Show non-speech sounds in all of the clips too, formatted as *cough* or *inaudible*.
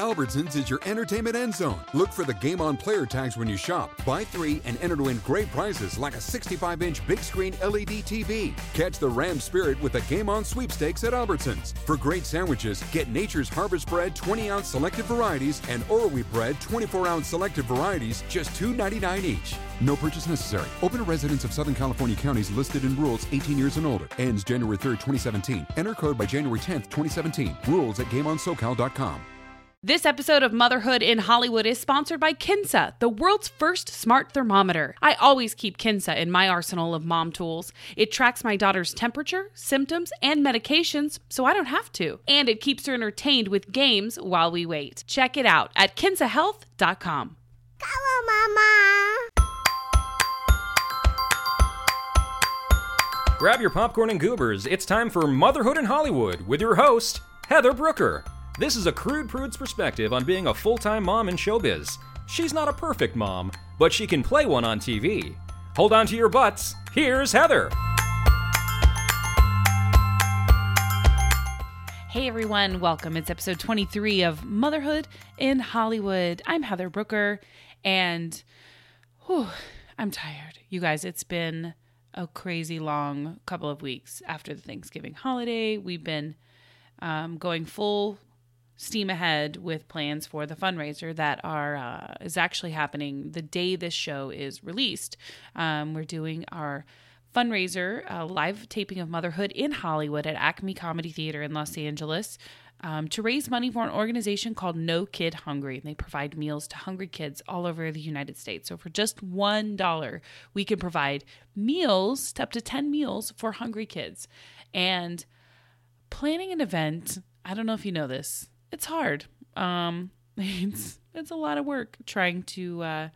Albertsons is your entertainment end zone. Look for the game on player tags when you shop. Buy three and enter to win great prizes like a 65 inch big screen LED TV. Catch the Ram spirit with the game on sweepstakes at Albertsons. For great sandwiches, get Nature's Harvest Bread 20 ounce selected varieties and Wheat Bread 24 ounce selected varieties, just $2.99 each. No purchase necessary. Open to residents of Southern California counties listed in rules 18 years and older. Ends January 3rd, 2017. Enter code by January 10th, 2017. Rules at GameOnSoCal.com. This episode of Motherhood in Hollywood is sponsored by Kinsa, the world's first smart thermometer. I always keep Kinsa in my arsenal of mom tools. It tracks my daughter's temperature, symptoms, and medications so I don't have to. And it keeps her entertained with games while we wait. Check it out at kinsahealth.com. Come on, Mama. Grab your popcorn and goobers. It's time for Motherhood in Hollywood with your host, Heather Brooker. This is a crude prude's perspective on being a full time mom in showbiz. She's not a perfect mom, but she can play one on TV. Hold on to your butts. Here's Heather. Hey everyone, welcome. It's episode 23 of Motherhood in Hollywood. I'm Heather Brooker, and whew, I'm tired. You guys, it's been a crazy long couple of weeks after the Thanksgiving holiday. We've been um, going full steam ahead with plans for the fundraiser that are uh, is actually happening the day this show is released. Um, we're doing our fundraiser, a live taping of Motherhood in Hollywood at Acme Comedy Theater in Los Angeles. Um, to raise money for an organization called No Kid Hungry. And they provide meals to hungry kids all over the United States. So for just $1, we can provide meals up to 10 meals for hungry kids. And planning an event, I don't know if you know this, it's hard. Um, *laughs* it's it's a lot of work trying to uh,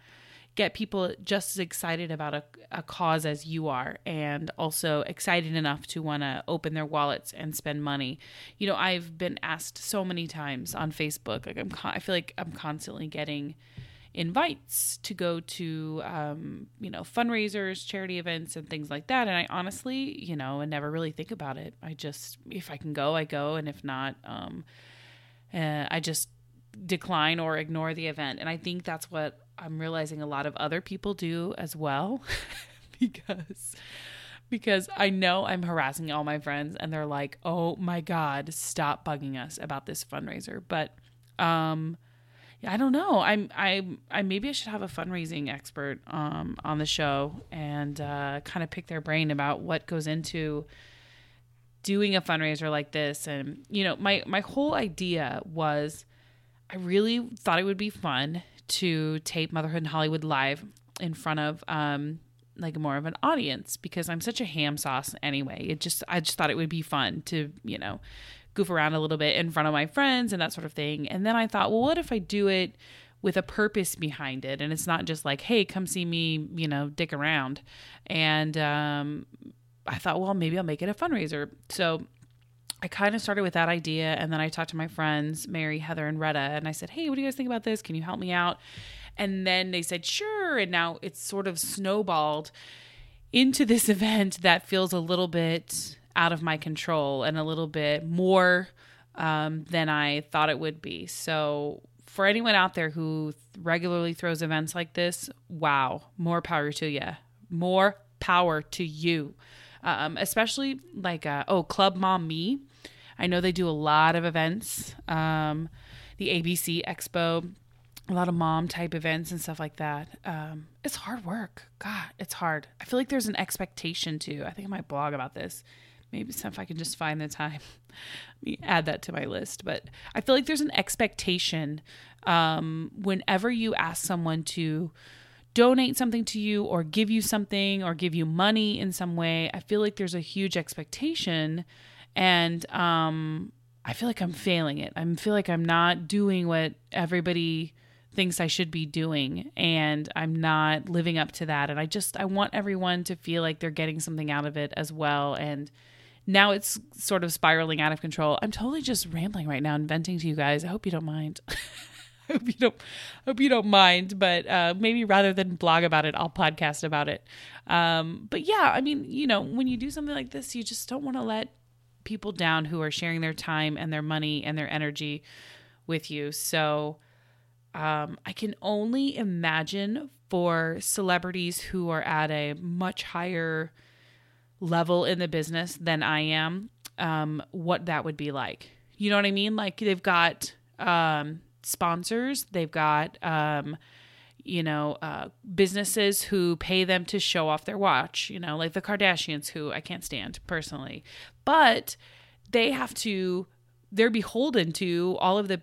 get people just as excited about a, a cause as you are, and also excited enough to want to open their wallets and spend money. You know, I've been asked so many times on Facebook. Like I'm, con- I feel like I'm constantly getting invites to go to um, you know fundraisers charity events and things like that and i honestly you know and never really think about it i just if i can go i go and if not um, uh, I just decline or ignore the event. And I think that's what I'm realizing a lot of other people do as well *laughs* because because I know I'm harassing all my friends and they're like, "Oh my god, stop bugging us about this fundraiser." But um I don't know. I'm I I maybe I should have a fundraising expert um on the show and uh kind of pick their brain about what goes into doing a fundraiser like this. And you know my my whole idea was i really thought it would be fun to tape motherhood in hollywood live in front of um like more of an audience because i'm such a ham sauce anyway. It just i just thought it would be fun to you know goof around a little bit in front of my friends and that sort of thing. And then i thought well what if i do it with a purpose behind it? And it's not just like hey come see me you know dick around. And um I thought, well, maybe I'll make it a fundraiser. So I kind of started with that idea. And then I talked to my friends, Mary, Heather, and Retta, and I said, hey, what do you guys think about this? Can you help me out? And then they said, sure. And now it's sort of snowballed into this *laughs* event that feels a little bit out of my control and a little bit more um, than I thought it would be. So, for anyone out there who regularly throws events like this, wow, more power to you. More power to you um, especially like uh, oh Club MomMe. I know they do a lot of events. Um, the ABC Expo, a lot of mom type events and stuff like that. Um, it's hard work. God, it's hard. I feel like there's an expectation too. I think I might blog about this. Maybe if I can just find the time, *laughs* add that to my list. But I feel like there's an expectation um, whenever you ask someone to donate something to you or give you something or give you money in some way, I feel like there's a huge expectation and um I feel like I'm failing it. I feel like I'm not doing what everybody thinks I should be doing and I'm not living up to that and I just I want everyone to feel like they're getting something out of it as well and now it's sort of spiraling out of control. I'm totally just rambling right now and venting to you guys. I hope you don't mind. *laughs* *laughs* hope you don't hope you don't mind but uh, maybe rather than blog about it i'll podcast about it um, but yeah i mean you know when you do something like this you just don't want to let people down who are sharing their time and their money and their energy with you. So um, I can only imagine for celebrities who are at a much higher level in the business than I am, um, what that would be like. You know what I mean? Like they've got um, sponsors, they've got, um, you know, uh, businesses who pay them to show off their watch, you know, like the Kardashians, who I can't stand personally. But they have to, they're beholden to all of the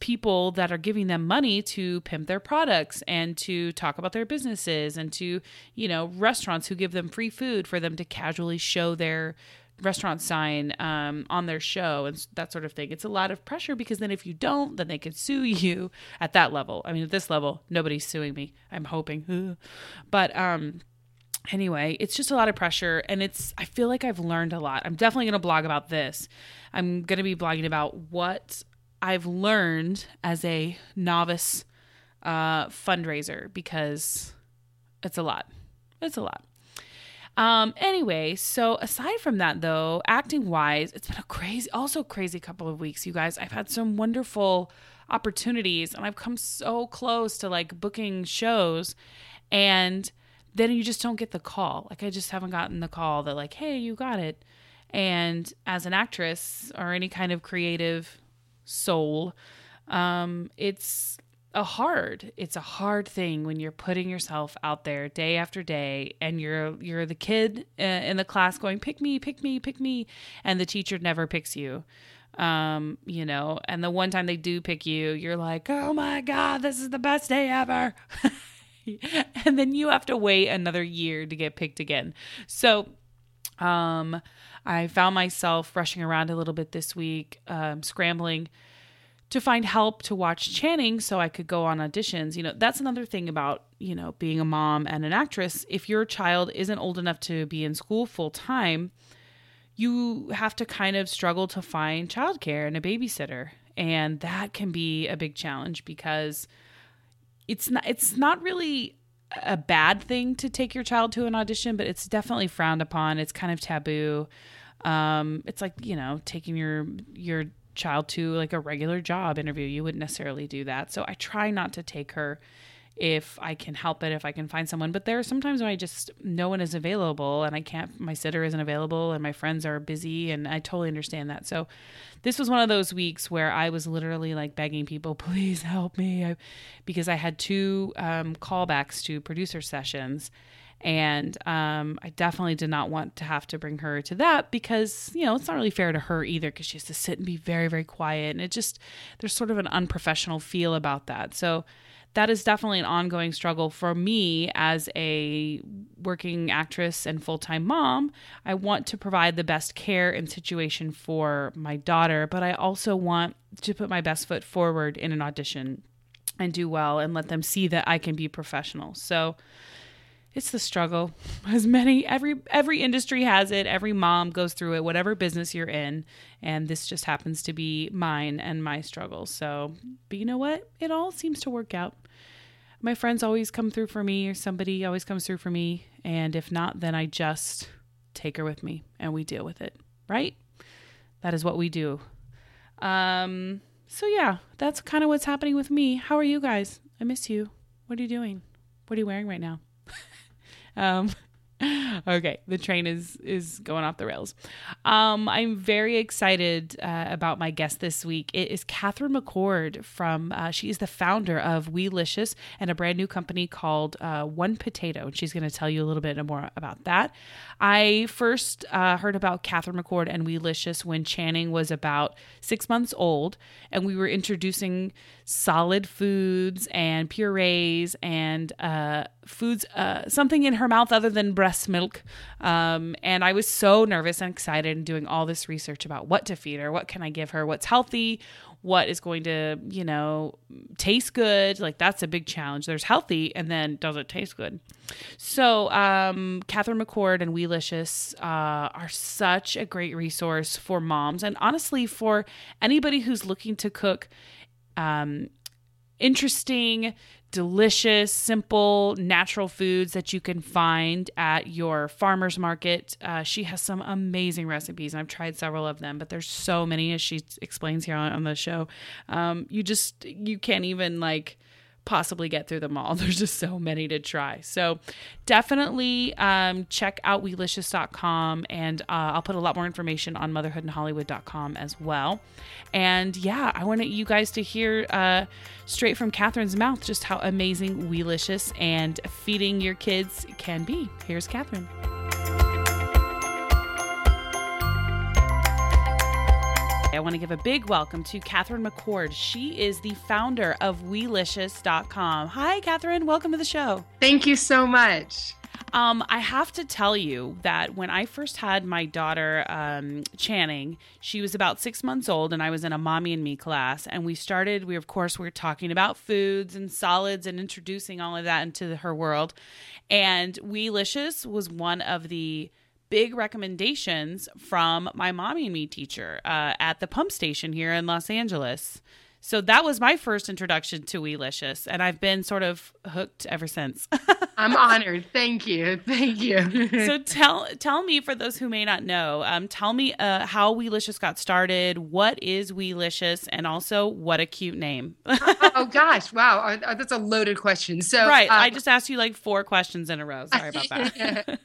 people that are giving them money to pimp their products and to talk about their businesses and to, you know, restaurants who give them free food for them to casually show their restaurant sign um, on their show and that sort of thing. It's a lot of pressure because then if you don't, then they could sue you at that level. I mean, at this level, nobody's suing me. I'm hoping, *laughs* but um, anyway, it's just a lot of pressure, and it's. I feel like I've learned a lot. I'm definitely going to blog about this. I'm going to be blogging about what I've learned as a novice uh, fundraiser because it's a lot. It's a lot. Um, anyway, so aside from that though, acting wise, it's been a crazy, also crazy couple of weeks, you guys. I've had some wonderful opportunities and I've come so close to like booking shows and then you just don't get the call. Like I just haven't gotten the call that like, hey, you got it. And as an actress or any kind of creative soul, um, it's a hard it's a hard thing when you're putting yourself out there day after day and you're you're the kid uh, in the class going pick me pick me pick me and the teacher never picks you. Um you know and the one time they do pick you you're like oh my god this is the best day ever. *laughs* And then you have to wait another year to get picked again. So um i found myself rushing around a little bit this week um scrambling to find help to watch Channing so I could go on auditions. You know, that's another thing about, you know, being a mom and an actress. If your child isn't old enough to be in school full time, you have to kind of struggle to find childcare and a babysitter. And that can be a big challenge because it's not it's not really a bad thing to take your child to an audition, but it's definitely frowned upon. It's kind of taboo. Um, it's like, you know, taking your your child to like a regular job interview. You wouldn't necessarily do that. So I try not to take her if I can help it, if I can find someone. But there are sometimes when I just, no one is available and I can't, my sitter isn't available and my friends are busy and I totally understand that. So this was one of those weeks where I was literally like begging people, *laughs* please help me. I, because I had two um, callbacks to producer sessions and um, I definitely did not want to have to bring her to that because, you know, it's not really fair to her either because she has to sit and be very, very quiet. And it just, there's sort of an unprofessional feel about that. So that is definitely an ongoing struggle for me as a working actress and full time mom. I want to provide the best care and situation for my daughter, but I also want to put my best foot forward in an audition and do well and let them see that I can be professional. So, it's the struggle. *laughs* As many every every industry has it. Every mom goes through it whatever business you're in. And this just happens to be mine and my struggle. So but you know what? It all seems to work out. My friends always come through for me. Or somebody always comes through for me. And if not then i just take her with me and we deal with it. Right? That is what we do. Um so yeah that's kind of what's happening with me. How are you guys? I miss you. What are you doing? What are you wearing right now um, *laughs* okay, the train is is going off the rails. Um, I'm very excited uh, about my guest this week. It is Catherine McCord from. Uh, she is the founder of Weelicious and a brand new company called uh, One Potato, and she's going to tell you a little bit more about that. I first uh, heard about Catherine McCord and Weelicious when Channing was about six months old, and we were introducing solid foods and purees and uh, foods, uh, something in her mouth other than breast milk. Um, and I was so nervous and excited and doing all this research about what to feed her, what can I give her, what's healthy, what is going to, you know, taste good. Like that's a big challenge. There's healthy and then does it taste good? So, um, Catherine McCord and Weelicious uh, are such a great resource for moms and honestly for anybody who's looking to cook um, interesting, delicious, simple, natural foods that you can find at your farmer's market. Uh, she has some amazing recipes. I've tried several of them, but there's so many, as she explains here on, on the show. Um, you just, you can't even like possibly get through them all. *laughs* There's just so many to try. So definitely um, check out weelicious.com and uh, I'll put a lot more information on motherhoodinhollywood.com as well. And yeah, I wanted you guys to hear uh, straight from Catherine's mouth just how amazing Weelicious and feeding your kids can be. Here's Catherine. I want to give a big welcome to Catherine McCord. She is the founder of Weelicious.com. Hi, Catherine. Welcome to the show. Thank you so much. Um, I have to tell you that when I first had my daughter, um, Channing, she was about six months old, and I was in a mommy and me class. And we started, we, of course, we were talking about foods and solids and introducing all of that into her world. And Weelicious was one of the big recommendations from my mommy and me teacher uh, at the pump station here in Los Angeles. So that was my first introduction to Weelicious, and I've been sort of hooked ever since. *laughs* I'm honored. Thank you. Thank you. *laughs* so tell tell me, for those who may not know, um, tell me uh, how Weelicious got started. What is Weelicious, and also what a cute name. *laughs* oh gosh, wow, uh, uh, that's a loaded question. So right, um, I just asked you like four questions in a row. Sorry about that.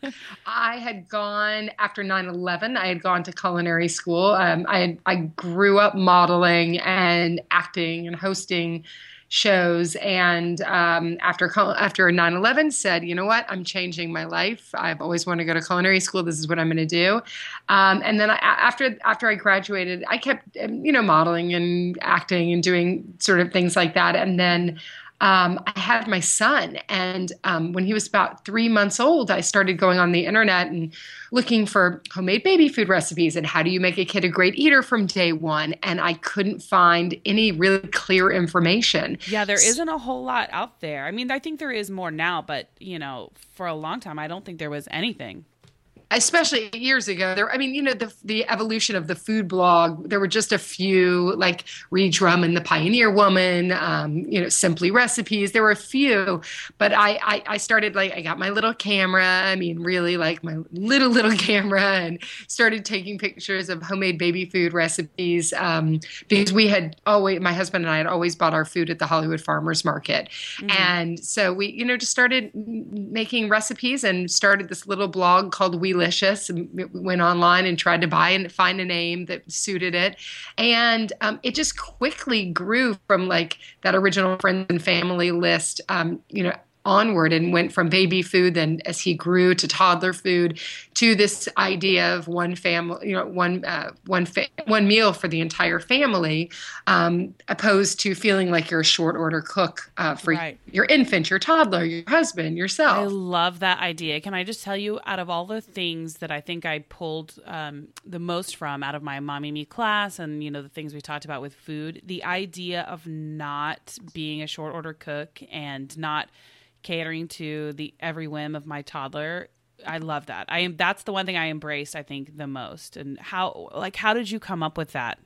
I had gone after 9/11. I had gone to culinary school. Um, I I grew up modeling and acting and hosting shows. And um, after after 9-11 said you know what? I'm changing my life. I've always wanted to go to culinary school. This is what i'm going to do. Um, and then I, after after i graduated i kept um, you know modeling and acting and doing sort of things like that. And then um, I had my son, and um, when he was about three months old, I started going on the internet and looking for homemade baby food recipes and how do you make a kid a great eater from day one. And I couldn't find any really clear information. Yeah, there isn't a whole lot out there. I mean, I think there is more now, but you know, for a long time, I don't think there was anything especially years ago there i mean you know the the evolution of the food blog there were just a few like reed Ree and the pioneer woman um, you know simply recipes there were a few but I, I i started like i got my little camera i mean really like my little little *laughs* camera and started taking pictures of homemade baby food recipes um, because we had always my husband and i had always bought our food at the hollywood farmers market mm-hmm. and so we you know just started making recipes and started this little blog called we delicious. And went online and tried to buy and find a name that suited it, and um, it just quickly grew from like that original friends and family list. Um, you know, onward and went from baby food then as he grew to toddler food to this idea of one family you know one uh, one fa- one meal for the entire family um, opposed to feeling like you're a short order cook uh, for right. your infant your toddler your husband yourself i love that idea can i just tell you out of all the things that i think i pulled um, the most from out of my mommy me class and you know the things we talked about with food the idea of not being a short order cook and not catering to the every whim of my toddler I love that. I am that's the one thing I embraced I think the most. And how like how did you come up with that?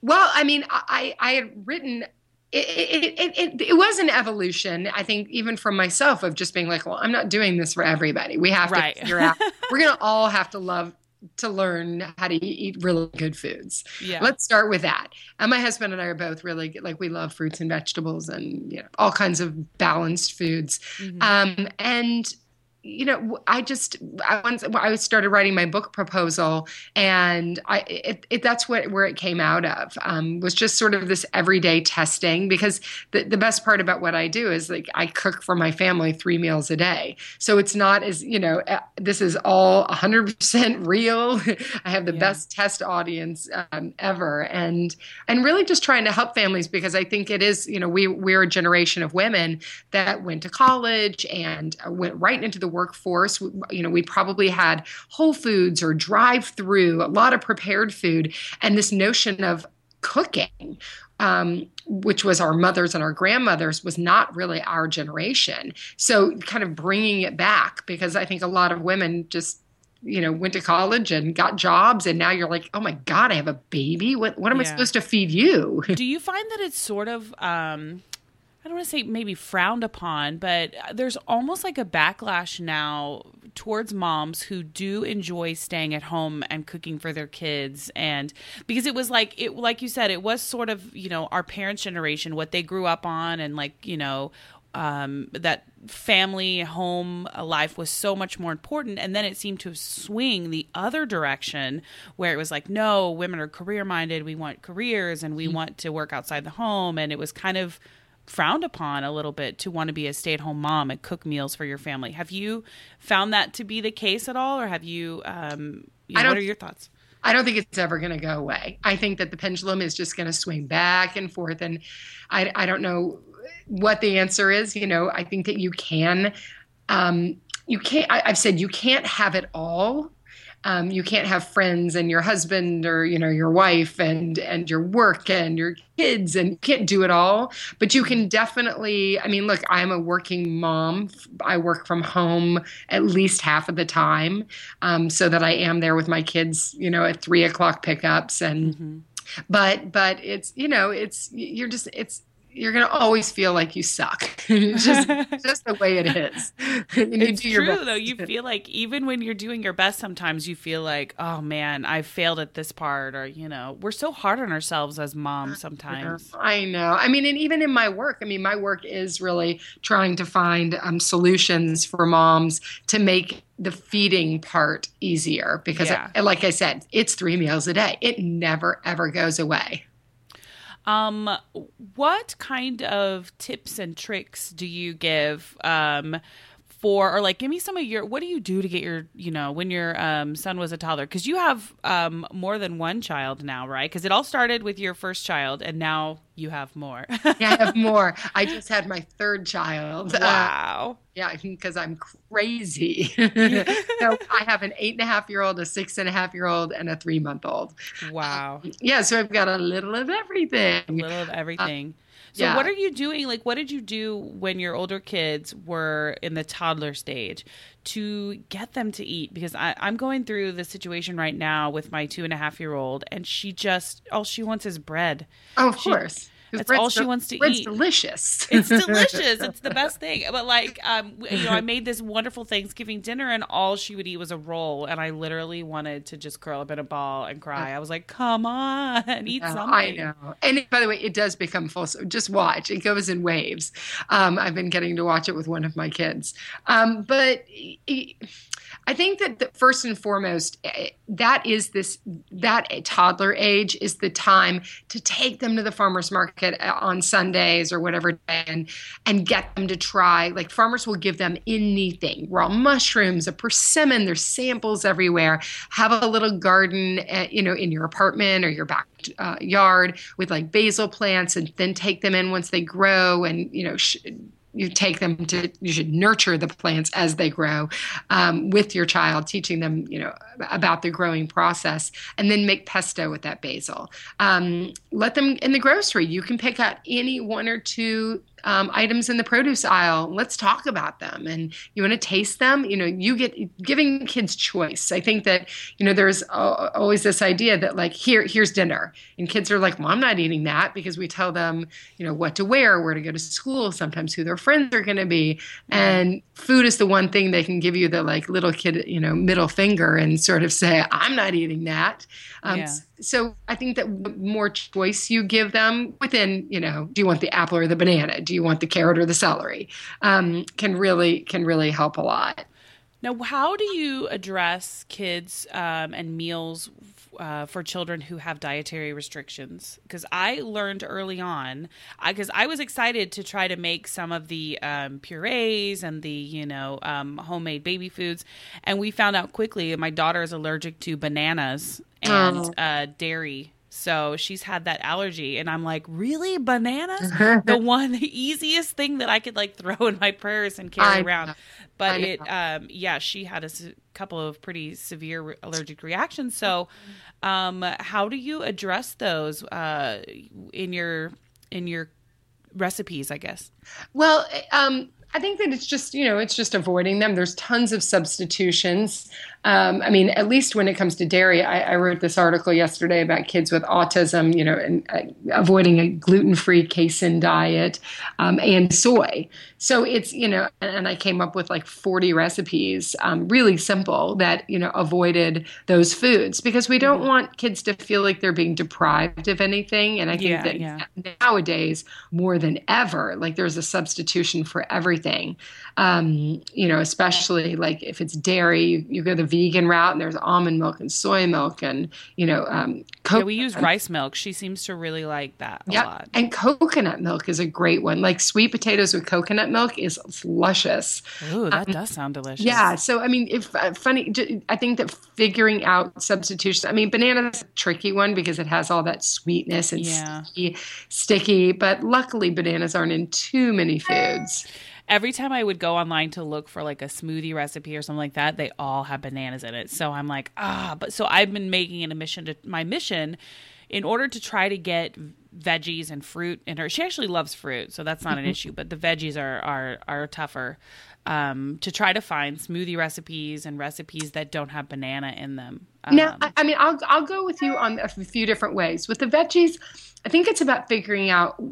Well, I mean, I I had written it, it, it, it, was an evolution, I think, even from myself of just being like, well, I'm not doing this for everybody. We have right. to figure out, we're going to all have to love to learn how to eat really good foods. Yeah. Let's start with that. And my husband and I are both really like we love fruits and vegetables and you know all kinds of balanced foods. Mm-hmm. Um, and you know, I just I once I started writing my book proposal, and I it, it that's what where it came out of um, was just sort of this everyday testing because the the best part about what I do is like I cook for my family three meals a day, so it's not as you know uh, this is all 100 percent *laughs* real. I have the yeah. best test audience um, ever, and and really just trying to help families because I think it is you know we we're a generation of women that went to college and uh, went right into the workforce. You know, we probably had Whole Foods or drive through, a lot of prepared food, and this notion of cooking. Um, which was our mothers and our grandmothers, was not really our generation. So, kind of bringing it back because I think a lot of women just you know went to college and got jobs and now you're like oh my god i have a baby what what am yeah. i supposed to feed you do you find that it's sort of um I don't want to say maybe frowned upon, but there's almost like a backlash now towards moms who do enjoy staying at home and cooking for their kids. And because it was like it like you said it was sort of, you know, our parents' generation what they grew up on and like, you know, um, that family home life was so much more important. And then it seemed to swing the other direction where it was like no women are career minded we want careers and we mm-hmm. want to work outside the home. And it was kind of frowned upon a little bit to want to be a stay-at-home mom and cook meals for your family have you found that to be the case at all or have you um you know, what are your thoughts I don't think it's ever going to go away. I think that the pendulum is just going to swing back and forth. And I, I don't know what the answer is. You know, I think that you can, um, you can't, I, have said you can't have it all. Um, you can't have friends and your husband or you know your wife and and your work and your kids and you can't do it all but you can definitely i mean look i'm a working mom i work from home at least half of the time um, so that i am there with my kids you know at three o'clock pickups and mm-hmm. but but it's you know it's you're just it's you're gonna always feel like you suck. *laughs* just *laughs* just the way it is. it's true though. You feel like even when you're doing your best, sometimes you feel like, oh man, I failed at this part, or you know, we're so hard on ourselves as moms sometimes. I know. I mean, and even in my work, I mean, my work is really trying to find um, solutions for moms to make the feeding part easier because, yeah. I, like I said, it's three meals a day. It never ever goes away. Um, what kind of tips and tricks do you give um, for, or like, give me some of your, what do you do to get your, you know, when your um, son was a toddler? Because you have um, more than one child now, right? Because it all started with your first child and now you have more. *laughs* yeah, I have more. I just had my third child. Uh, wow. Uh, yeah, because I'm crazy. *laughs* so *laughs* I have an eight and a half year old, a six and a half year old, and a three month old. Wow. Um, yeah, so I've got a little of everything. A little of everything. Uh, so yeah. what are you doing? Like, what did you do when your older kids were in the toddler stage to get them to eat? Because I, am going through the situation right now with my two and a half year old, and she just all she wants is bread. Oh, of she, course. That's all she wants to bread's eat. delicious. *laughs* It's *laughs* delicious. it's the best thing. But like, um, you know, I made this wonderful Thanksgiving dinner, and all she would eat was a roll, and I literally wanted to just curl up in a ball and cry. I was like, "Come on, *laughs* eat something." I know. And by the way, it does become full. So just watch. It goes in waves. Um, I've been getting to watch it with one of my kids. Um, but. It, I think that the, first and foremost, eh, that is this that toddler age is the time to take them to the farmers market eh, on Sundays or whatever day and and get them to try. Like farmers will give them anything, raw mushrooms, a persimmon. There's samples everywhere. Have a little garden, uh, you know, in your apartment or your back uh, with like basil plants, and then take them in once they grow and you know. Sh- you take them to you should nurture the plants as they grow um, with your child teaching them you know about the growing process and then make pesto with that basil. Um, let them in the grocery. You can pick out any one or two um, items in the produce aisle. Let's talk about them. And you want to taste them. You know, you get giving kids choice. I think that you know there's always this idea that like here here's dinner, and kids are like, well, I'm not eating that because we tell them you know what to wear, where to go to school, sometimes who their friends are going to be, and food is the one thing they can give you the like little kid you know middle finger and sort of say, I'm not eating that. Um, yeah. So I think that more choice you give them within, you know, do you want the apple or the banana? Do you want the carrot or the celery? Um, can really can really help a lot. Now, how do you address kids um, and meals uh, for children who have dietary restrictions? Because I learned early on, because I, I, was excited to try to make some of the um, purees and the you know um, homemade baby foods, and we found out quickly. My daughter is allergic to bananas and oh. uh, dairy so she's had that allergy. And I'm like, really? Bananas? *laughs* the one, the easiest thing that I could like throw in my purse and carry I around. Know. But it, um, yeah, she had a couple of pretty severe allergic reactions. So, um, how do you address those uh, in your in your recipes? I guess. Well, um, I think that it's just, you know, it's just avoiding them. There's tons of substitutions. Um, I mean, at least when it comes to dairy, I, I, wrote this article yesterday about kids with autism, you know, and uh, avoiding a gluten-free casein diet um, and soy. So it's, you know, and, and, I came up with like 40 recipes, um, really simple that, you know, avoided those foods because we don't mm-hmm. want kids to feel like they're being deprived of anything. And I think yeah, that yeah. nowadays, more than ever, like there's a substitution for everything. Um, you know, especially like if it's dairy, you, you go the vegan route and there's almond milk and soy milk and, you know, um, yeah, we use rice milk. She seems to really like that a yep. lot. And coconut milk is a great one. Like sweet potatoes with coconut milk is luscious. Ooh, that um, does sound delicious. Yeah. So, I mean, if uh, funny, I think that figuring out substitutions, I mean, banana is a tricky one because it has all that sweetness and yeah. sticky, sticky, but luckily bananas aren't in too many foods every time I would go online to look for like a smoothie recipe or something like that, they all have bananas in it. So I'm like, ah, but so I've been making it a mission to my mission in order to try to get veggies and fruit in her. She actually loves fruit, so that's not an mm-hmm. issue, but the veggies are are are tougher. Um, to try to find smoothie recipes and recipes that don't have banana in them. Um, now, I, I mean, I'll I'll go with you on a few different ways. With the veggies, I think it's about figuring out.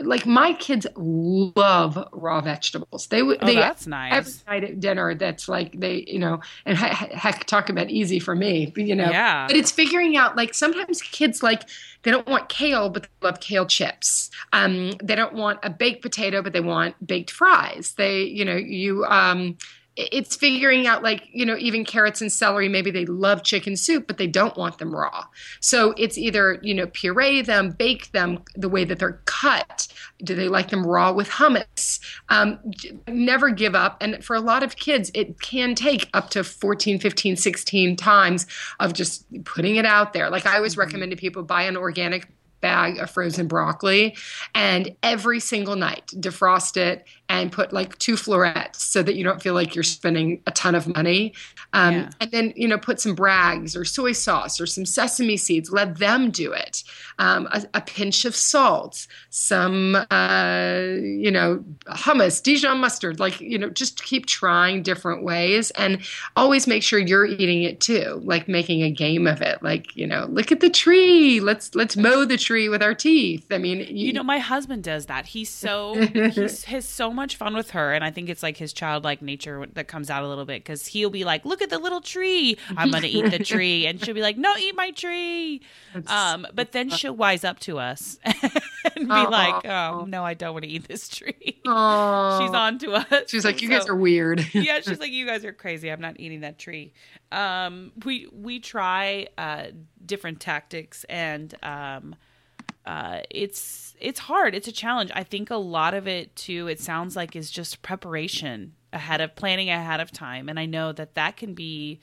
Like my kids love raw vegetables. They would. Oh, they, that's nice. Every night at dinner, that's like they, you know, and heck, talk about easy for me, you know. Yeah. But it's figuring out. Like sometimes kids like they don't want kale, but they love kale chips. Um, they don't want a baked potato, but they want baked fries. They, you know, you. Um, it's figuring out like you know even carrots and celery maybe they love chicken soup but they don't want them raw. So it's either you know puree them bake them the way that they're cut. Do they like them raw with hummus? Um, never give up. And for a lot of kids it can take up to 14 15 16 times of just putting it out there. Like i always mm-hmm. recommend to people buy an organic bag of frozen broccoli and every single night defrost it and put like two florets so that you don't feel like you're spending a ton of money. Um, yeah. And then, you know, put some Bragg's or soy sauce or some sesame seeds, let them do it. Um, a, a, pinch of salt, some, uh, you know, hummus, Dijon mustard, like, you know, just keep trying different ways and always make sure you're eating it too, like making a game of it. Like, you know, look at the tree. Let's, let's mow the tree with our teeth. I mean, you, you know, my husband does that. He's so, he's, *laughs* has so much fun with her, and I think it's like his childlike nature that comes out a little bit because he'll be like, "Look at the little tree! I'm gonna eat the *laughs* tree," and she'll be like, "No, eat my tree." Um, but then she'll wise up to us *laughs* and be like, "Oh no, I don't want to eat this tree." Aww. She's on to us. She's like, "You so, guys are weird." yeah, she's like, "You guys are crazy. I'm not eating that tree." Um, we we try uh, different tactics and. Um, uh, it's it's hard. It's a challenge. I think a lot of it too. It sounds like is just preparation ahead of planning ahead of time, and I know that that can be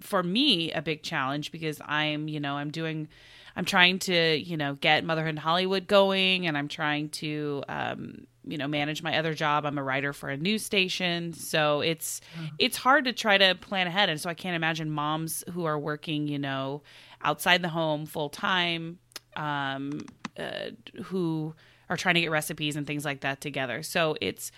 for me a big challenge because I'm you know I'm doing I'm trying to you know get Motherhood in Hollywood going, and I'm trying to um, you know manage my other job. I'm a writer for a news station, so it's mm. it's hard to try to plan ahead, and so I can't imagine moms who are working you know outside the home full time um, uh, who are trying to get recipes and things like that together. So it's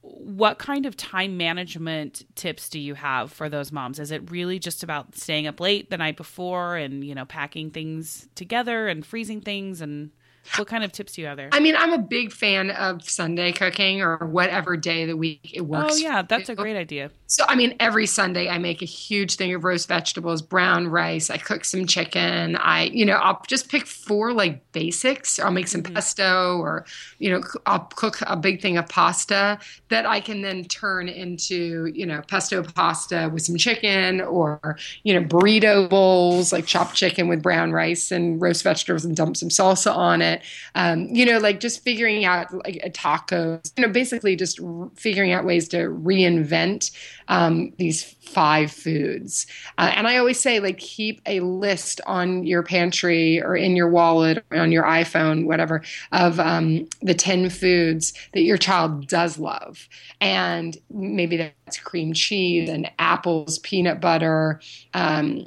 what kind of time management tips do you have for those moms? Is it really just about staying up late the night before and you know packing things together and freezing things and what kind of tips do you have there? I mean, I'm a big fan of Sunday cooking or whatever day of the week it works. Oh yeah, that's a great idea. So I mean, every Sunday I make a huge thing of roast vegetables, brown rice. I cook some chicken. I, you know, I'll just pick four like basics. I'll make some mm-hmm. pesto, or you know, I'll cook a big thing of pasta that I can then turn into, you know, pesto pasta with some chicken, or you know, burrito bowls like chopped chicken with brown rice and roast vegetables, and dump some salsa on it. Um, you know, like just figuring out like a taco. You know, basically just r- figuring out ways to reinvent um, these five foods. Uh, and I always say, like, keep a list on your pantry or in your wallet or on your iPhone, whatever, of um, the 10 foods that your child does love. And maybe that's cream cheese and apples, peanut butter. Um,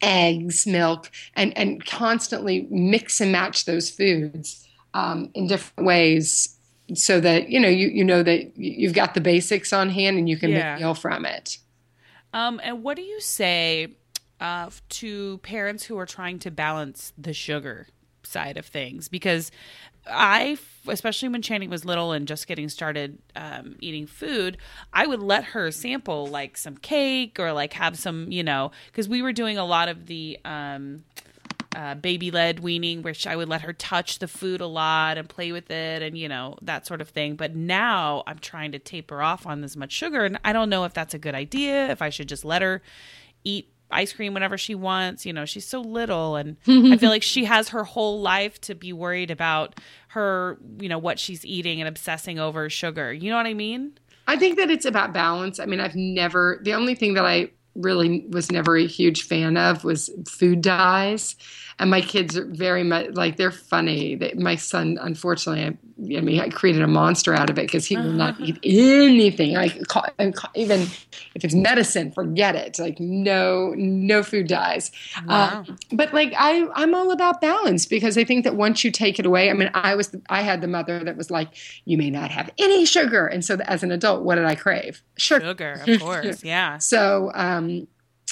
eggs, milk, and and constantly mix and match those foods um, in different ways so that you know you you know that you've got the basics on hand and you can yeah. make meal from it. Um, and what do you say uh, to parents who are trying to balance the sugar side of things? Because I, especially when Channing was little and just getting started um, eating food, I would let her sample like some cake or like have some, you know, because we were doing a lot of the um, uh, baby led weaning, which I would let her touch the food a lot and play with it and, you know, that sort of thing. But now I'm trying to taper off on this much sugar. And I don't know if that's a good idea, if I should just let her eat ice cream whenever she wants. You know, she's so little and I feel like she has her whole life to be worried about her, you know, what she's eating and obsessing over sugar. You know what I mean? I think that it's about balance. I mean, I've never, the only thing that I really was never a huge fan of was food dyes and my kids are very much like they're funny. They, my son, unfortunately, I, I, mean, I created a monster out of it because he will not eat anything. Like even if it's medicine, forget it. Like no, no food dyes. Wow. Um, but like I, I'm all about balance because I think that once you take it away, I mean, I was, I had the mother that was like, you may not have any sugar, and so as an adult, what did I crave? Sugar, sugar of course, *laughs* yeah. So. um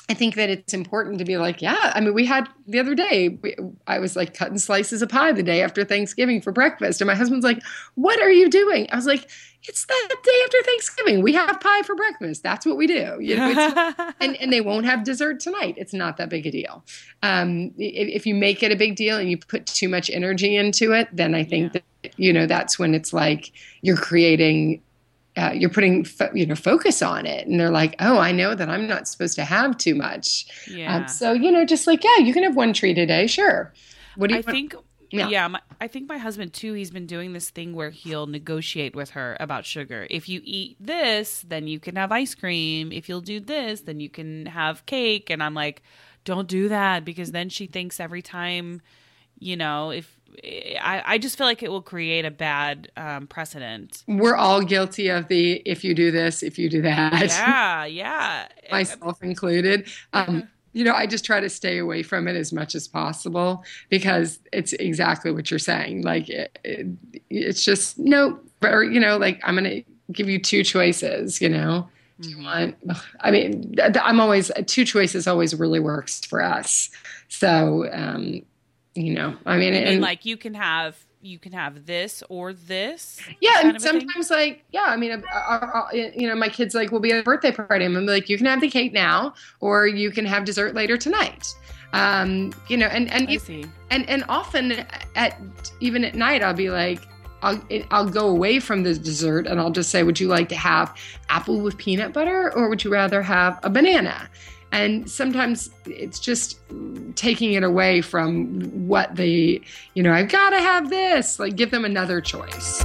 I think that it's important to be like, yeah. I mean, we had the other day, we, I was like cutting slices of pie the day after Thanksgiving for breakfast. And my husband's like, what are you doing? I was like, it's the day after Thanksgiving. We have pie for breakfast. That's what we do. You know, *laughs* and, and they won't have dessert tonight. It's not that big a deal. Um, if, if, you make it a big deal and you put too much energy into it, then I think yeah. that, you know, that's when it's like you're creating uh, you're putting fo- you know focus on it. And they're like oh i know that i'm not supposed to have too much. Um, yeah. Um, so you know just like yeah you can have one treat a day sure. What do you i want? think yeah, yeah my, i think my husband too he's been doing this thing where he'll negotiate with her about sugar. If you eat this then you can have ice cream. If you'll do this then you can have cake. And i'm like don't do that because then she thinks every time you know if I, I just feel like it will create a bad um, precedent. We're all guilty of the if you do this, if you do that. Yeah, *laughs* yeah. Myself included. Um, you know, I just try to stay away from it as much as possible because it's exactly what you're saying. Like, it, it, it's just no, or, you know, like I'm going to give you two choices, you know. Do you mm-hmm. want, I mean, I'm always, two choices always really works for us. So, um, you know i mean, and, like you can have you can have this or this yeah and sometimes like yeah i mean uh, uh, uh, you know my kids like will be at a birthday party and i'm like you can have the cake now or you can have dessert later tonight. Um you know and and you, and and often at even at night i'll be like I'll, I'll go away from the dessert and I'll just say, Would you like to have apple with peanut butter or would you rather have a banana? And sometimes it's just taking it away from what the you know i've got to have this like give them another choice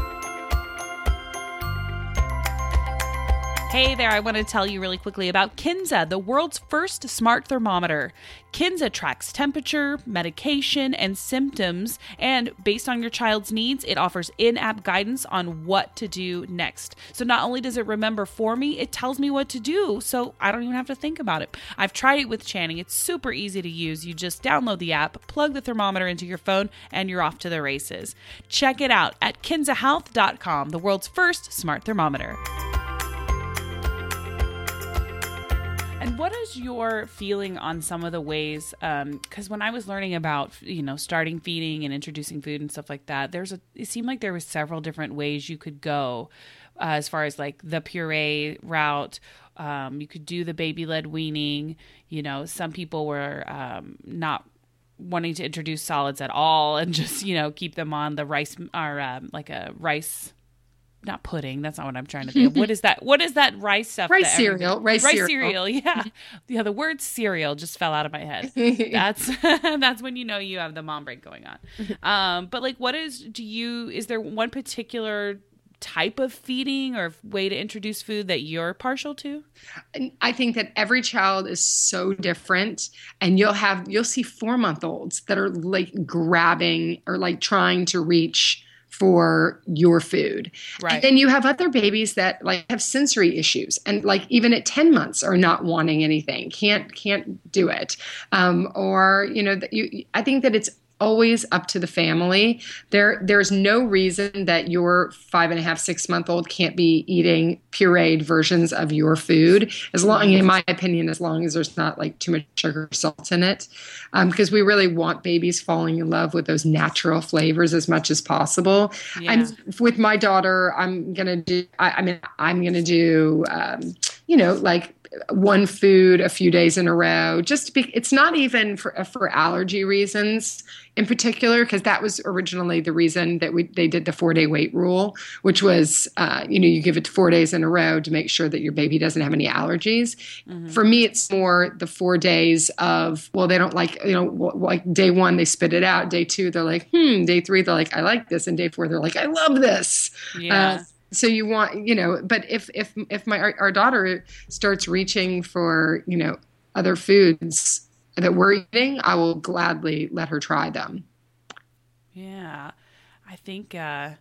Hey there, I want to tell you really quickly about Kinsa, the world's first smart thermometer. Kinsa tracks temperature, medication, and symptoms, and based on your child's needs, it offers in app guidance on what to do next. So not only does it remember for me, it tells me what to do, so I don't even have to think about it. I've tried it with Channing, it's super easy to use. You just download the app, plug the thermometer into your phone, and you're off to the races. Check it out at kinsahealth.com, the world's first smart thermometer. And what is your feeling on some of the ways? Because um, when I was learning about you know starting feeding and introducing food and stuff like that, there's a it seemed like there was several different ways you could go uh, as far as like the puree route. Um, you could do the baby led weaning. You know, some people were um, not wanting to introduce solids at all and just you know keep them on the rice or um, like a rice not pudding. That's not what I'm trying to think. what is that? What is that rice stuff? Rice cereal. Rice, rice cereal. cereal. Yeah. *laughs* Yeah. The word cereal just fell out of my head. *laughs* that's *laughs* that's when you know you have the mom break going on. Um, but like, what is? Do you? Is there one particular type of feeding or way to introduce food that you're partial to? I think that every child is so different and you'll have you'll see 4 month olds that are like grabbing or like trying to reach for your food. Right. And then you have other babies that like have sensory issues and like even at 10 months are not wanting anything, can't can't do it. Um, or you know that you I think that it's always up to the family. There, there's no reason that your five and a half, six month old can't be eating pureed versions of your food, as long, in my opinion, as long as there's not like too much sugar or salt in it, because um, we really want babies falling in love with those natural flavors as much as possible. Yeah. And with my daughter, I'm gonna do. I, I mean, I'm gonna do. Um, you know, like one food a few days in a row just be, it's not even for for allergy reasons in particular because that was originally the reason that we they did the four day wait rule which was uh, you know you give it four days in a row to make sure that your baby doesn't have any allergies. Mm-hmm. for me it's more the four days of well they don't like you know like day one they spit it out. Day two they're like hmm. Day three they're like i like this. And day four they're like i love this. Yeah. Uh, so you want you know but if if if my our, our, daughter starts reaching for you know other foods that we're eating i will gladly let her try them. Yeah. I think uh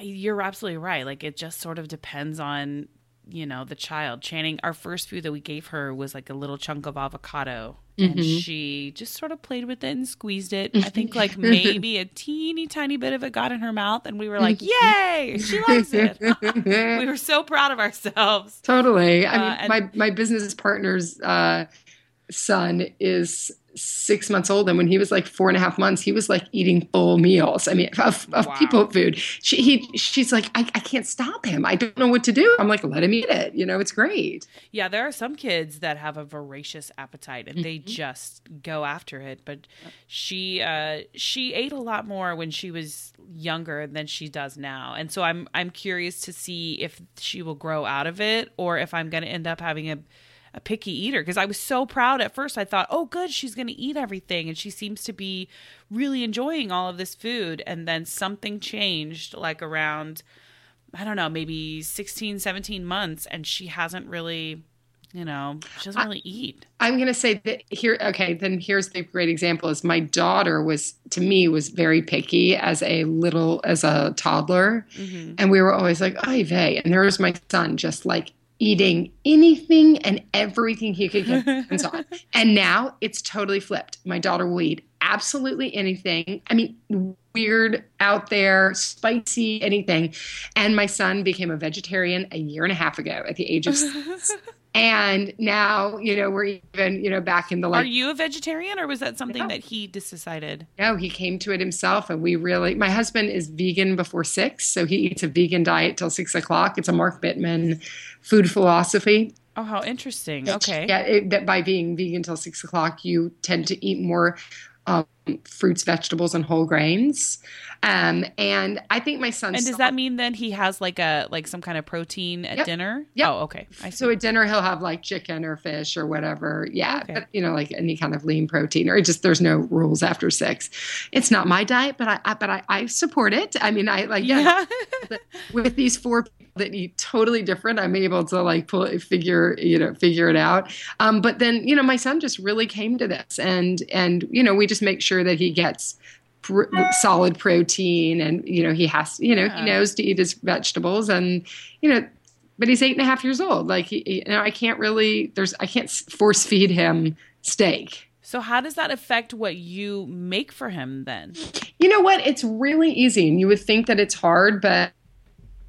you're absolutely right. Like it just sort of depends on you know the child. Channing our first food that we gave her was like a little chunk of avocado mm-hmm. and she just sort of played with it and squeezed it. I think *laughs* like maybe a teeny tiny bit of it got in her mouth and we were like yay! She likes it. *laughs* *laughs* We were so proud of ourselves. Totally. I uh, mean and- my my business partner's uh, son is six months old and when he was like four and a half months he was like eating full meals. I mean of, of wow. people food. She he she's like I, I can't stop him. I don't know what to do. I'm like let him eat it. You know it's great. Yeah there are some kids that have a voracious appetite and mm-hmm. they just go after it but she uh she ate a lot more when she was younger than she does now. And so i'm i'm curious to see if she will grow out of it or if i'm going to end up having a a picky eater because I was so proud at first. I thought, oh, good, she's going to eat everything. And she seems to be really enjoying all of this food. And then something changed like around, I don't know, maybe 16, 17 months. And she hasn't really, you know, she doesn't really eat. I'm going to say that here, okay, then here's the great example is my daughter was, to me, was very picky as a little, as a toddler. Mm-hmm. And we were always like, oh, vey. And there was my son just like eating anything and everything he could get hands on. *laughs* And now it's totally flipped. My daughter will eat absolutely anything. I mean, weird, out there, spicy, anything. And my son became a vegetarian a year and a half ago at the age of six. *laughs* and now you know we're even you know back in the like are you a vegetarian or was that something no. that he just decided? No he came to it himself and we really my husband is vegan before six so he eats a vegan diet till six o'clock. It's a mark bittman food philosophy. Oh how interesting. Okay. yeah it, that by being vegan till six o'clock you tend to eat more um, fruits, vegetables, and whole grains. Um, and I think my son. And does that mean then he has like a like some kind of protein at yep. dinner? Yeah. Oh, okay. So at dinner he'll have like chicken or fish or whatever. Yeah, okay. but you know like any kind of lean protein or just there's no rules after six. It's not my diet, but I, I but I, I support it. I mean I like yeah. with these four that eat totally different i'm able to like pull figure you know figure it out um, but then you know my son just really came to this and and you know we just make sure that he gets pr- solid protein and you know he has you know yeah. he knows to eat his vegetables and you know but he's eight and a half years old like he, you know i can't really there's i can't force feed him steak so how does that affect what you make for him then? You know what? It's really easy and you would think that it's hard, but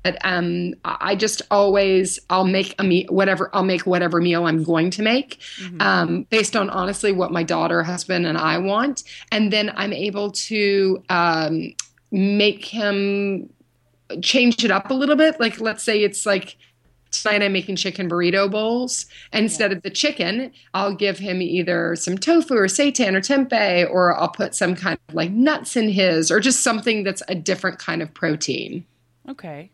but um, I just always I'll make a meal, whatever I'll make whatever meal I'm going to make, mm-hmm. um, based on honestly what my daughter, husband, and I want, and then I'm able to um, make him change it up a little bit. Like let's say it's like tonight I'm making chicken burrito bowls. Instead of the chicken, I'll give him either some tofu or seitan or tempeh, or I'll put some kind of like nuts in his, or just something that's a different kind of protein. Okay.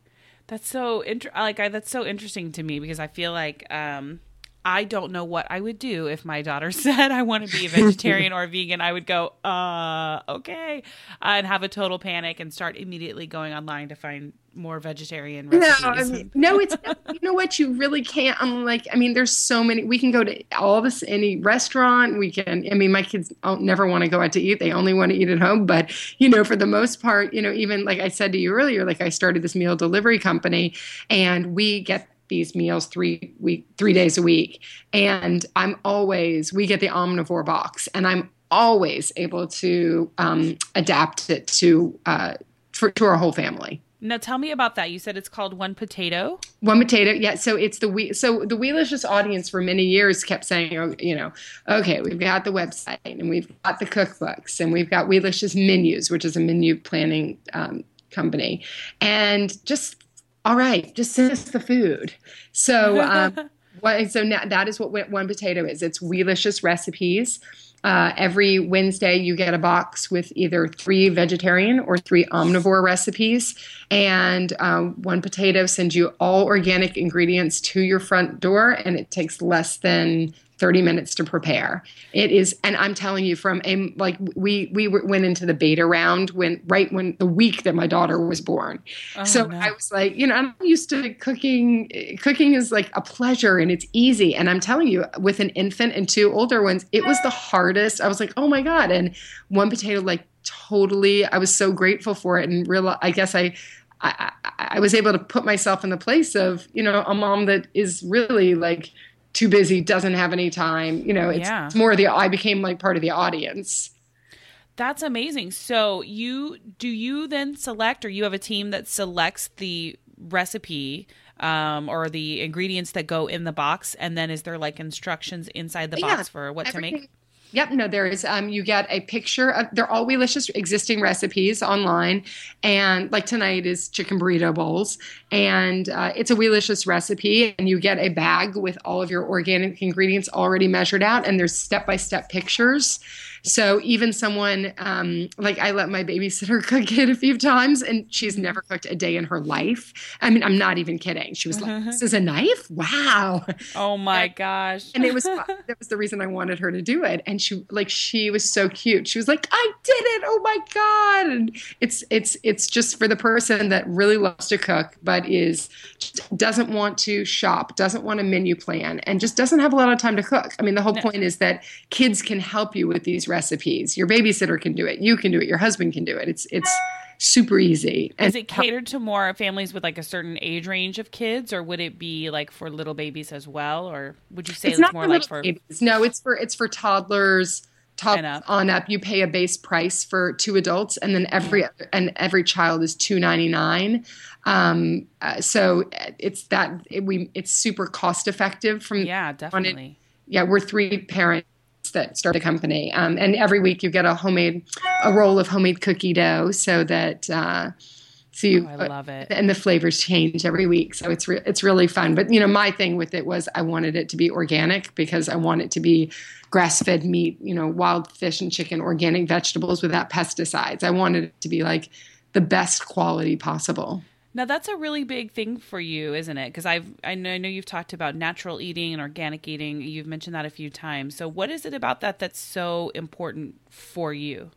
That's so inter- like I, that's so interesting to me because I feel like um, I don't know what I would do if my daughter *laughs* said I want to be a vegetarian or a vegan. I would go, uh, okay, and have a total panic and start immediately going online to find more vegetarian recipes. No, I mean, no, it's you know what you really can't. I'm like, I mean, there's so many. We can go to all this any restaurant. We can. I mean, my kids don't never want to go out to eat. They only want to eat at home. But you know, for the most part, you know, even like I said to you earlier, like I started this meal delivery company, and we get these meals three week three days a week and i'm always we get the omnivore box and i'm always able to um, adapt it to uh, for, to our whole family. Now tell me about that. You said it's called One Potato. One potato, yeah. So it's the we. So the Weelicious audience for many years kept saying, oh, you know, okay, we've got the website and we've got the cookbooks and we've got Weelicious Menus, which is a menu planning um, company, and just all right, just send us the food. So, um, *laughs* what, so now that is what one potato is. It's Weelicious recipes. Uh, every Wednesday, you get a box with either three vegetarian or three omnivore recipes. And um, one potato sends you all organic ingredients to your front door, and it takes less than 30 minutes to prepare. It is, and I'm telling you, from a like we we went into the beta round when right when the week that my daughter was born. Oh, so no. I was like, you know, I'm used to cooking. Cooking is like a pleasure and it's easy. And I'm telling you, with an infant and two older ones, it was the hardest. I was like, oh my god. And one potato, like totally, I was so grateful for it and real. I guess I. I, I was able to put myself in the place of, you know, a mom that is really like too busy, doesn't have any time. You know, it's, yeah. it's more the I became like part of the audience. That's amazing. So you do you then select or you have a team that selects the recipe um, or the ingredients that go in the box and then is there like instructions inside the box for what to make? Yep, no, there is. Um, you get a picture of they're all Weelicious existing recipes online, and like tonight is chicken burrito bowls, and uh, it's a Weelicious recipe, and you get a bag with all of your organic ingredients already measured out, and there's step by step pictures so even someone um, like I let my babysitter *laughs* cook it a few times, and she's mm-hmm. never cooked a day in her life. I mean, I'm not even kidding. She was like, "This is a knife? Wow!" Oh my and, gosh! and it was *laughs* that was the reason I wanted her to do it. And she like she was so cute. She was like, "I did it! Oh my god!" And it's it's it's just for the person that really loves to cook, but is doesn't want to shop, doesn't want a menu plan, and just doesn't have a lot of time to cook. I mean, the whole no. point is that kids can help you with these recipes. Your babysitter can do it. You can do it. Your husband can do it. It's it's super easy. And Is it catered to more families with like a certain age range of kids, or would it be like for little babies as well, or would you say it's, it's more like for babies. No, it's for it's for toddlers. Top up. on up, you pay a base price for two adults, and then every and every child is two ninety nine. Um, uh, so it's that it, we it's super cost effective from yeah definitely yeah we're three parents that start a company. Um, and every week you get a homemade, a roll of homemade cookie dough so that, uh, so you, oh, I love it. And the flavors change every week. So it's, re- it's really fun. But, you know, my thing with it was I wanted it to be organic because I want it to be grass fed meat, you know, wild fish and chicken, organic vegetables without pesticides. I wanted it to be like the best quality possible. Now that's a really big thing for you, isn't it? Because I've I know, I know you've talked about natural eating and organic eating. You've mentioned that a few times. So what is it about that that's so important for you?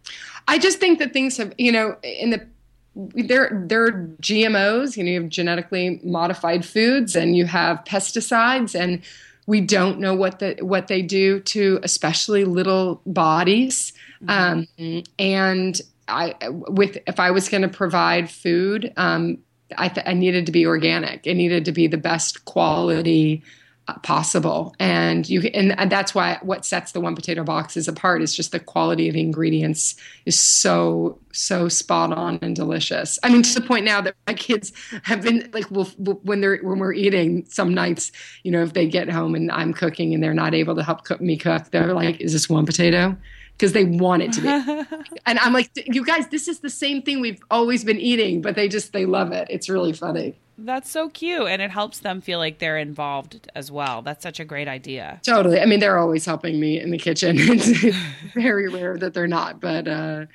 I just think that things have, you know, in the there there are GMOs, you know, you have genetically modified foods and you have pesticides and we don't know what the what they do to especially little bodies. Mm-hmm. Um, and I with if I was going to provide food, um, I, th- I needed to be organic. It needed to be the best quality uh, possible, and you and, that's why what sets the one potato boxes apart is just the quality of the ingredients is so so spot on and delicious. I mean, to the point now that my kids have been like, will when they're when we're eating some nights, you know, if they get home and I'm cooking and they're not able to help cook me cook, they're like, "Is this one potato?" Because they want it to be. *laughs* and I'm like, you guys, this is the same thing we've always been eating, but they just they love it. It's really funny. That's so cute, and it helps them feel like they're involved as well. That's such a great idea. Totally. I mean, they're always helping me in the kitchen. *laughs* it's *laughs* very rare that they're not, but uh,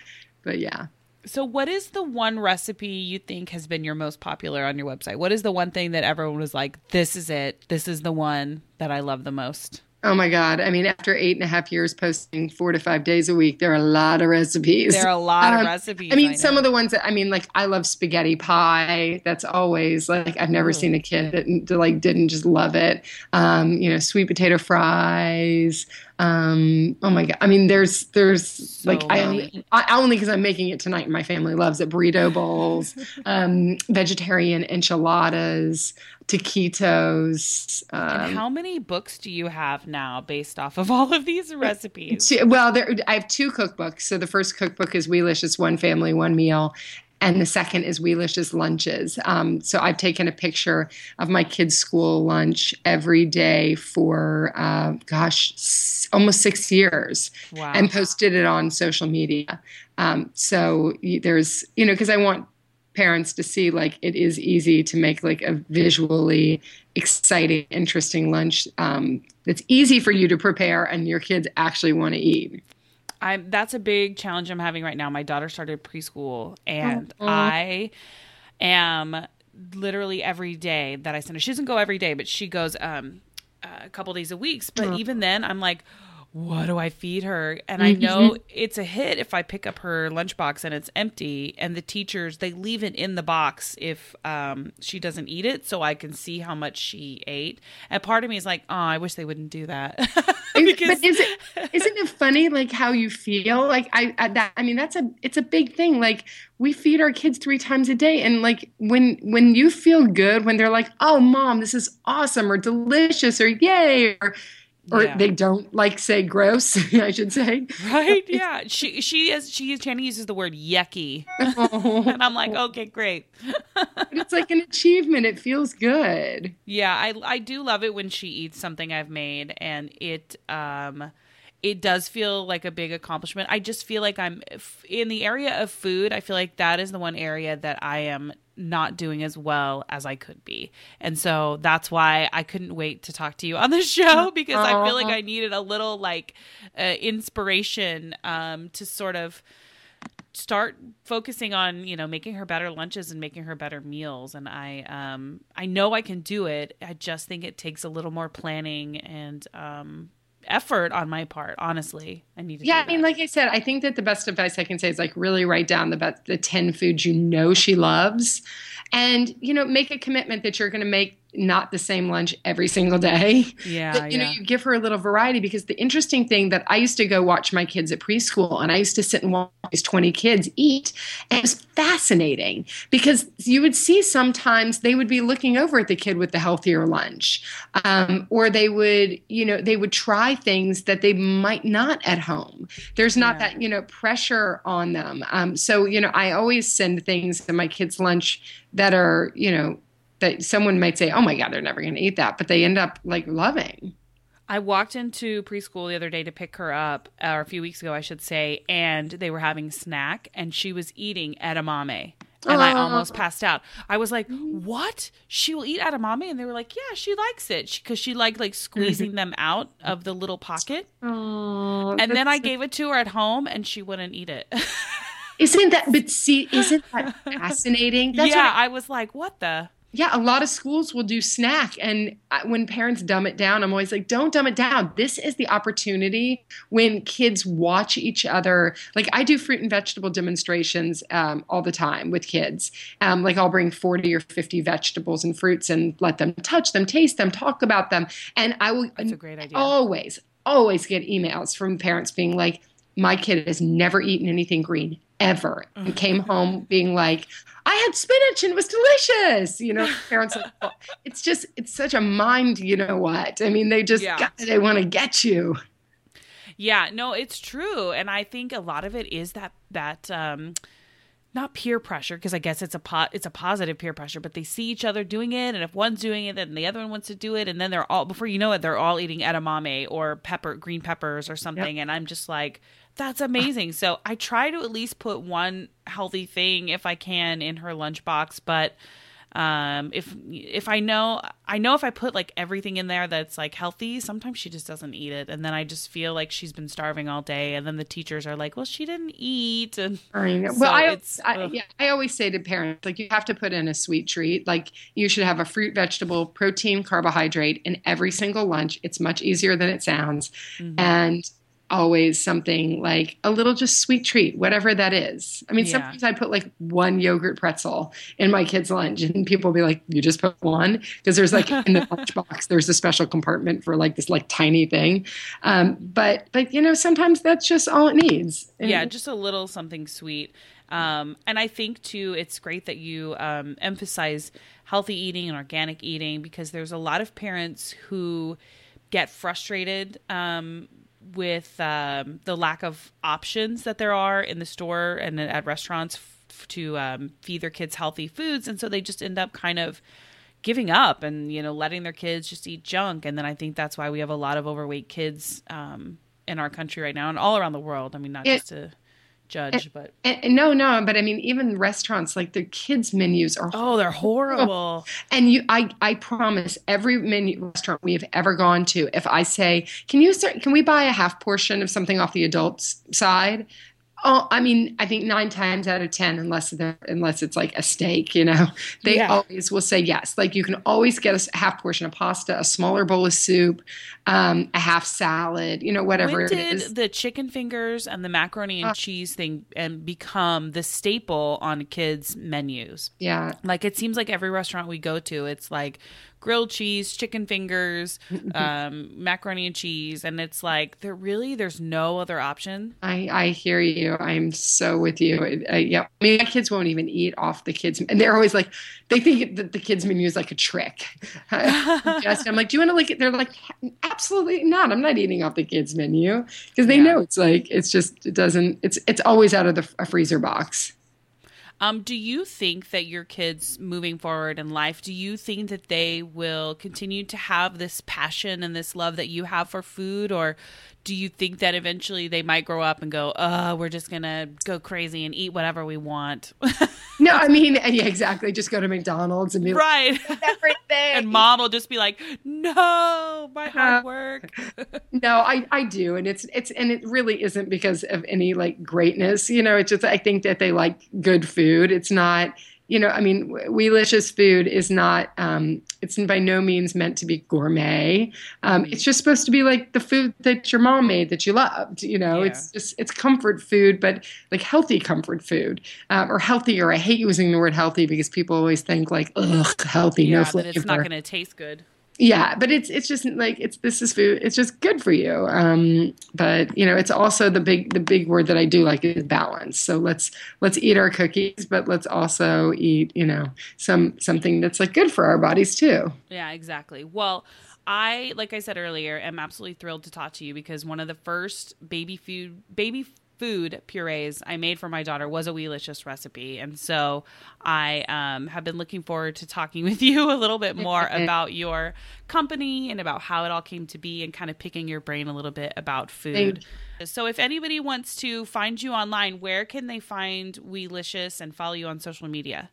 but yeah. So, what is the one recipe you think has been your most popular on your website? What is the one thing that everyone was like, "This is it. This is the one that I love the most." Oh my God. I mean, after eight and a half years posting four to five days a week, there are a lot of recipes. There are a lot um, of recipes. I mean, I some of the ones that, I mean, like I love spaghetti pie. That's always like, I've never Ooh. seen a kid that, that, like didn't just love it. Um, you know, sweet potato fries. Um, oh my god! I mean, there's there's so like I only I only because I'm making it tonight. My family loves it. Burrito bowls, *laughs* um, vegetarian enchiladas, taquitos. Um, how many books do you have now based off of all of these recipes? Well, there, I have two cookbooks. So the first cookbook is Weelicious One Family One Meal, and the second is Weelicious Lunches. Um, so I've taken a picture of my kids' school lunch every day for, uh, gosh, s- almost six years wow. and posted it on social media. Um, so there's, you know, because I want parents to see like it is easy to make like a visually exciting, interesting lunch um, that's easy for you to prepare and your kids actually want to eat. I'm that's a big challenge I'm having right now. My daughter started preschool and mm-hmm. I am literally every day that I send her. She doesn't go every day, but she goes um, a couple days a week. But mm-hmm. even then, I'm like, what do I feed her? And I know mm-hmm. it's a hit if I pick up her lunchbox and it's empty. And the teachers they leave it in the box if um, she doesn't eat it, so I can see how much she ate. And part of me is like, oh, I wish they wouldn't do that. *laughs* because but is it isn't it funny like how you feel? Like I, I that I mean that's a it's a big thing. Like we feed our kids three times a day, and like when when you feel good when they're like, oh, mom, this is awesome or delicious or yay or or yeah. they don't like say gross *laughs* i should say right yeah she she is she channing uses the word yucky oh. *laughs* and i'm like okay great it's like an achievement it feels good yeah i i do love it when she eats something i've made and it um it does feel like a big accomplishment. I just feel like I'm in the area of food. I feel like that is the one area that I am not doing as well as I could be. And so that's why I couldn't wait to talk to you on the *laughs* show because I feel like I needed a little like uh, inspiration um, to sort of start focusing on you know making her better lunches and making her better meals. And i um i know i can do it. I just think it takes a little more planning and um effort on my part honestly. I need to yeah i mean like i said i think that the best advice i can say is like really write down the best, the 10 foods you know she loves and you know make a commitment that you're going to make not the same lunch every single day. Yeah. But, you yeah. know, you give her a little variety because the interesting thing that I used to go watch my kids at preschool and I used to sit and watch these 20 kids eat. And it was fascinating because you would see sometimes they would be looking over at the kid with the healthier lunch. Um, or they would, you know, they would try things that they might not at home. There's not yeah. that, you know, pressure on them. Um, so, you know, I always send things to my kids' lunch that are, you know, that someone might say, "Oh my god, they're never going to eat that," but they end up like loving. I walked into preschool the other day to pick her up, uh, or a few weeks ago, I should say, and they were having snack, and she was eating edamame. And I almost passed out. I was like, mm. "What? She will eat edamame?" And they were like, "Yeah, she likes it because she, she liked like squeezing *laughs* them out of the little pocket." Oh, and then I gave it to her at home, and she wouldn't eat it. isn't that? But see, isn't that *laughs* fascinating? That's yeah, I, I was like, "What the." Yeah, a lot of schools will do snack. And when parents dumb it down, I'm always like, don't dumb it down. This is the opportunity when kids watch each other. Like I do fruit and vegetable demonstrations um, all the time with kids. Um, like I'll bring 40 or 50 vegetables and fruits and let them touch them, taste them, talk about them. And I will That's a great idea. always, always get emails from parents being like, my kid has never eaten anything green ever and came home being like, I had spinach and it was delicious. You know, *laughs* parents, like, it's just, it's such a mind, you know what? I mean, they just, yeah. they want to get you. Yeah, no, it's true. And I think a lot of it is that, that, um, not peer pressure because I guess it's a po- it's a positive peer pressure, but they see each other doing it, and if one's doing it, then the other one wants to do it, and then they're all before you know it, they're all eating edamame or pepper, green peppers or something, yep. and I'm just like, that's amazing. So I try to at least put one healthy thing if I can in her lunchbox, but um if if i know i know if i put like everything in there that's like healthy sometimes she just doesn't eat it. And then i just feel like she's been starving all day. And then the teachers are like well she didn't eat. And i so well I, I, yeah, I always say to parents like you have to put in a sweet treat. Like you should have a fruit vegetable protein carbohydrate in every single lunch. It's much easier than it sounds. Mm-hmm. and always something like a little just sweet treat, whatever that is. I mean, yeah. sometimes I put like one yogurt pretzel in my kid's lunch, and people will be like, "You just put one?" Because there's like in the *laughs* lunchbox, there's a special compartment for like this like tiny thing. Um, but but you know, sometimes that's just all it needs. And yeah, just a little something sweet. Um, and I think too, it's great that you um, emphasize healthy eating and organic eating because there's a lot of parents who get frustrated um, with um, the lack of options that there are in the store and at restaurants f- to um, feed their kids healthy foods, and so they just end up kind of giving up and you know letting their kids just eat junk. And then I think that's why we have a lot of overweight kids um, in our country right now and all around the world. I mean, not it, just to judge, and, but and, no, no, but I mean, even restaurants like the kids' menus are oh, they're horrible. *laughs* And you, I, I promise, every menu restaurant we have ever gone to, if I say, "Can you? Can we buy a half portion of something off the adults side?" Oh, I mean, I think nine times out of ten, unless unless it's like a steak, you know, *laughs* they yeah. always will say yes. Like you can always get a half portion of pasta, a smaller bowl of soup, um, a half salad, you know, whatever when did it is. The chicken fingers and the macaroni and uh, cheese thing and become the staple on kids' menus. Yeah, like it seems like every restaurant we go to, it's like grilled cheese, chicken fingers, *laughs* um, macaroni and cheese, and it's like there really there's no other option. I I hear you. I'm so with you. I, yeah, I mean, my kids won't even eat off the kids, and they're always like, they think that the kids menu is like a trick. *laughs* Just, I'm like, do you want to like? They're like, absolutely not. I'm not eating off the kids menu because they yeah. know it's like it's just it doesn't. It's it's always out of the a freezer box. Um, do you think that your kids moving forward in life, do you think that they will continue to have this passion and this love that you have for food, or do you think that eventually they might grow up and go, "Oh, we're just gonna go crazy and eat whatever we want"? *laughs* no, I mean, yeah, exactly. Just go to McDonald's and be right. Like, everything, and mom will just be like, "No, my uh, hard work." *laughs* no, I I do, and it's it's and it really isn't because of any like greatness. You know, it's just I think that they like good food. It's not you know, I mean, Weelicious food is not, um, it's by no means meant to be gourmet. Um, it's just supposed to be like the food that your mom made that you loved. You know, yeah. it's just, it's comfort food, but like healthy comfort food um, or healthier. I hate using the word healthy because people always think like, ugh, healthy, yeah, no flavor. it's not going to taste good yeah but it's it's just like it's this is food it's just good for you. Um but you know it's also the big the big word that i do like is balance. So let's let's eat our cookies but let's also eat you know some something that's like good for our bodies too. Yeah exactly. Well I, like I said earlier, am absolutely thrilled to talk to you because one of the first baby food baby food purees I made for my daughter was a Weelicious recipe. And so I um, have been looking forward to talking *laughs* with you a little bit more *laughs* about your company and about how it all came to be and kind of picking your brain a little bit about food. So if anybody wants to find you online, where can they find Weelicious and follow you on social media?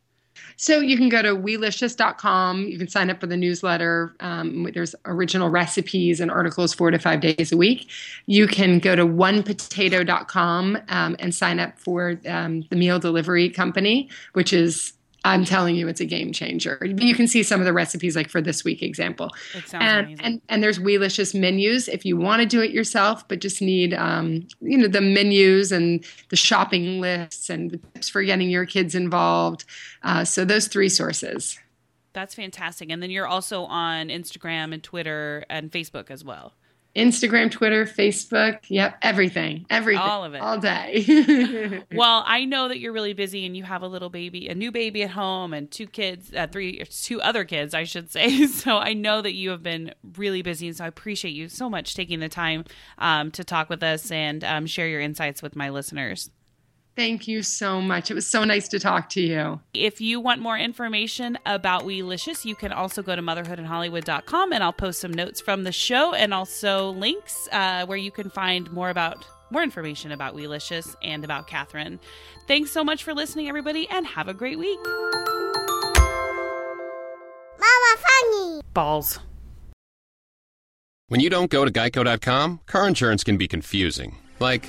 So you can go to weelicious.com. You can sign up for the newsletter. Um, there's original recipes and articles four to five days a week. You can go to onepotato.com um, and sign up for um, the meal delivery company, which is I'm telling you, it's a game changer. You can see some of the recipes, like for this week example. It sounds and, amazing. And, and there's Weelicious menus if you want to do it yourself, but just need, um, you know, the menus and the shopping lists and the tips for getting your kids involved. Uh, so those three sources. That's fantastic. And then you're also on Instagram and Twitter and Facebook as well. Instagram, Twitter, Facebook. Yep, everything. Everything. All of it. All day. *laughs* *laughs* well, I know that you're really busy and you have a little baby, a new baby at home and two kids, uh, three two other kids, I should say. *laughs* So I know that you have been really busy and so I appreciate you so much taking the time um, to talk with us and um, share your insights with my listeners. Thank you so much. It was so nice to talk to you. If you want more information about Weelicious, you can also go to motherhoodandhollywood.com and I'll post some notes from the show and also links uh, where you can find more about more information about Weelicious and about Catherine. Thanks so much for listening, everybody, and have a great week. Mama Funny. Balls. When you don't go to geico.com, car insurance can be confusing. Like,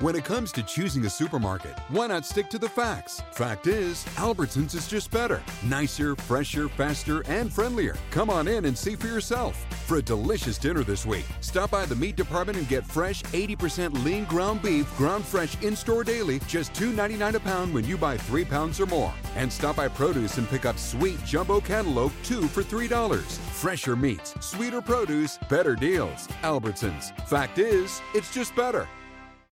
When it comes to choosing a supermarket, why not stick to the facts? Fact is, Albertsons is just better. Nicer, fresher, faster, and friendlier. Come on in and see for yourself. For a delicious dinner this week, stop by the meat department and get fresh 80% lean ground beef, ground fresh in store daily, just $2.99 a pound when you buy three pounds or more. And stop by produce and pick up sweet jumbo cantaloupe, two for $3. Fresher meats, sweeter produce, better deals. Albertsons. Fact is, it's just better.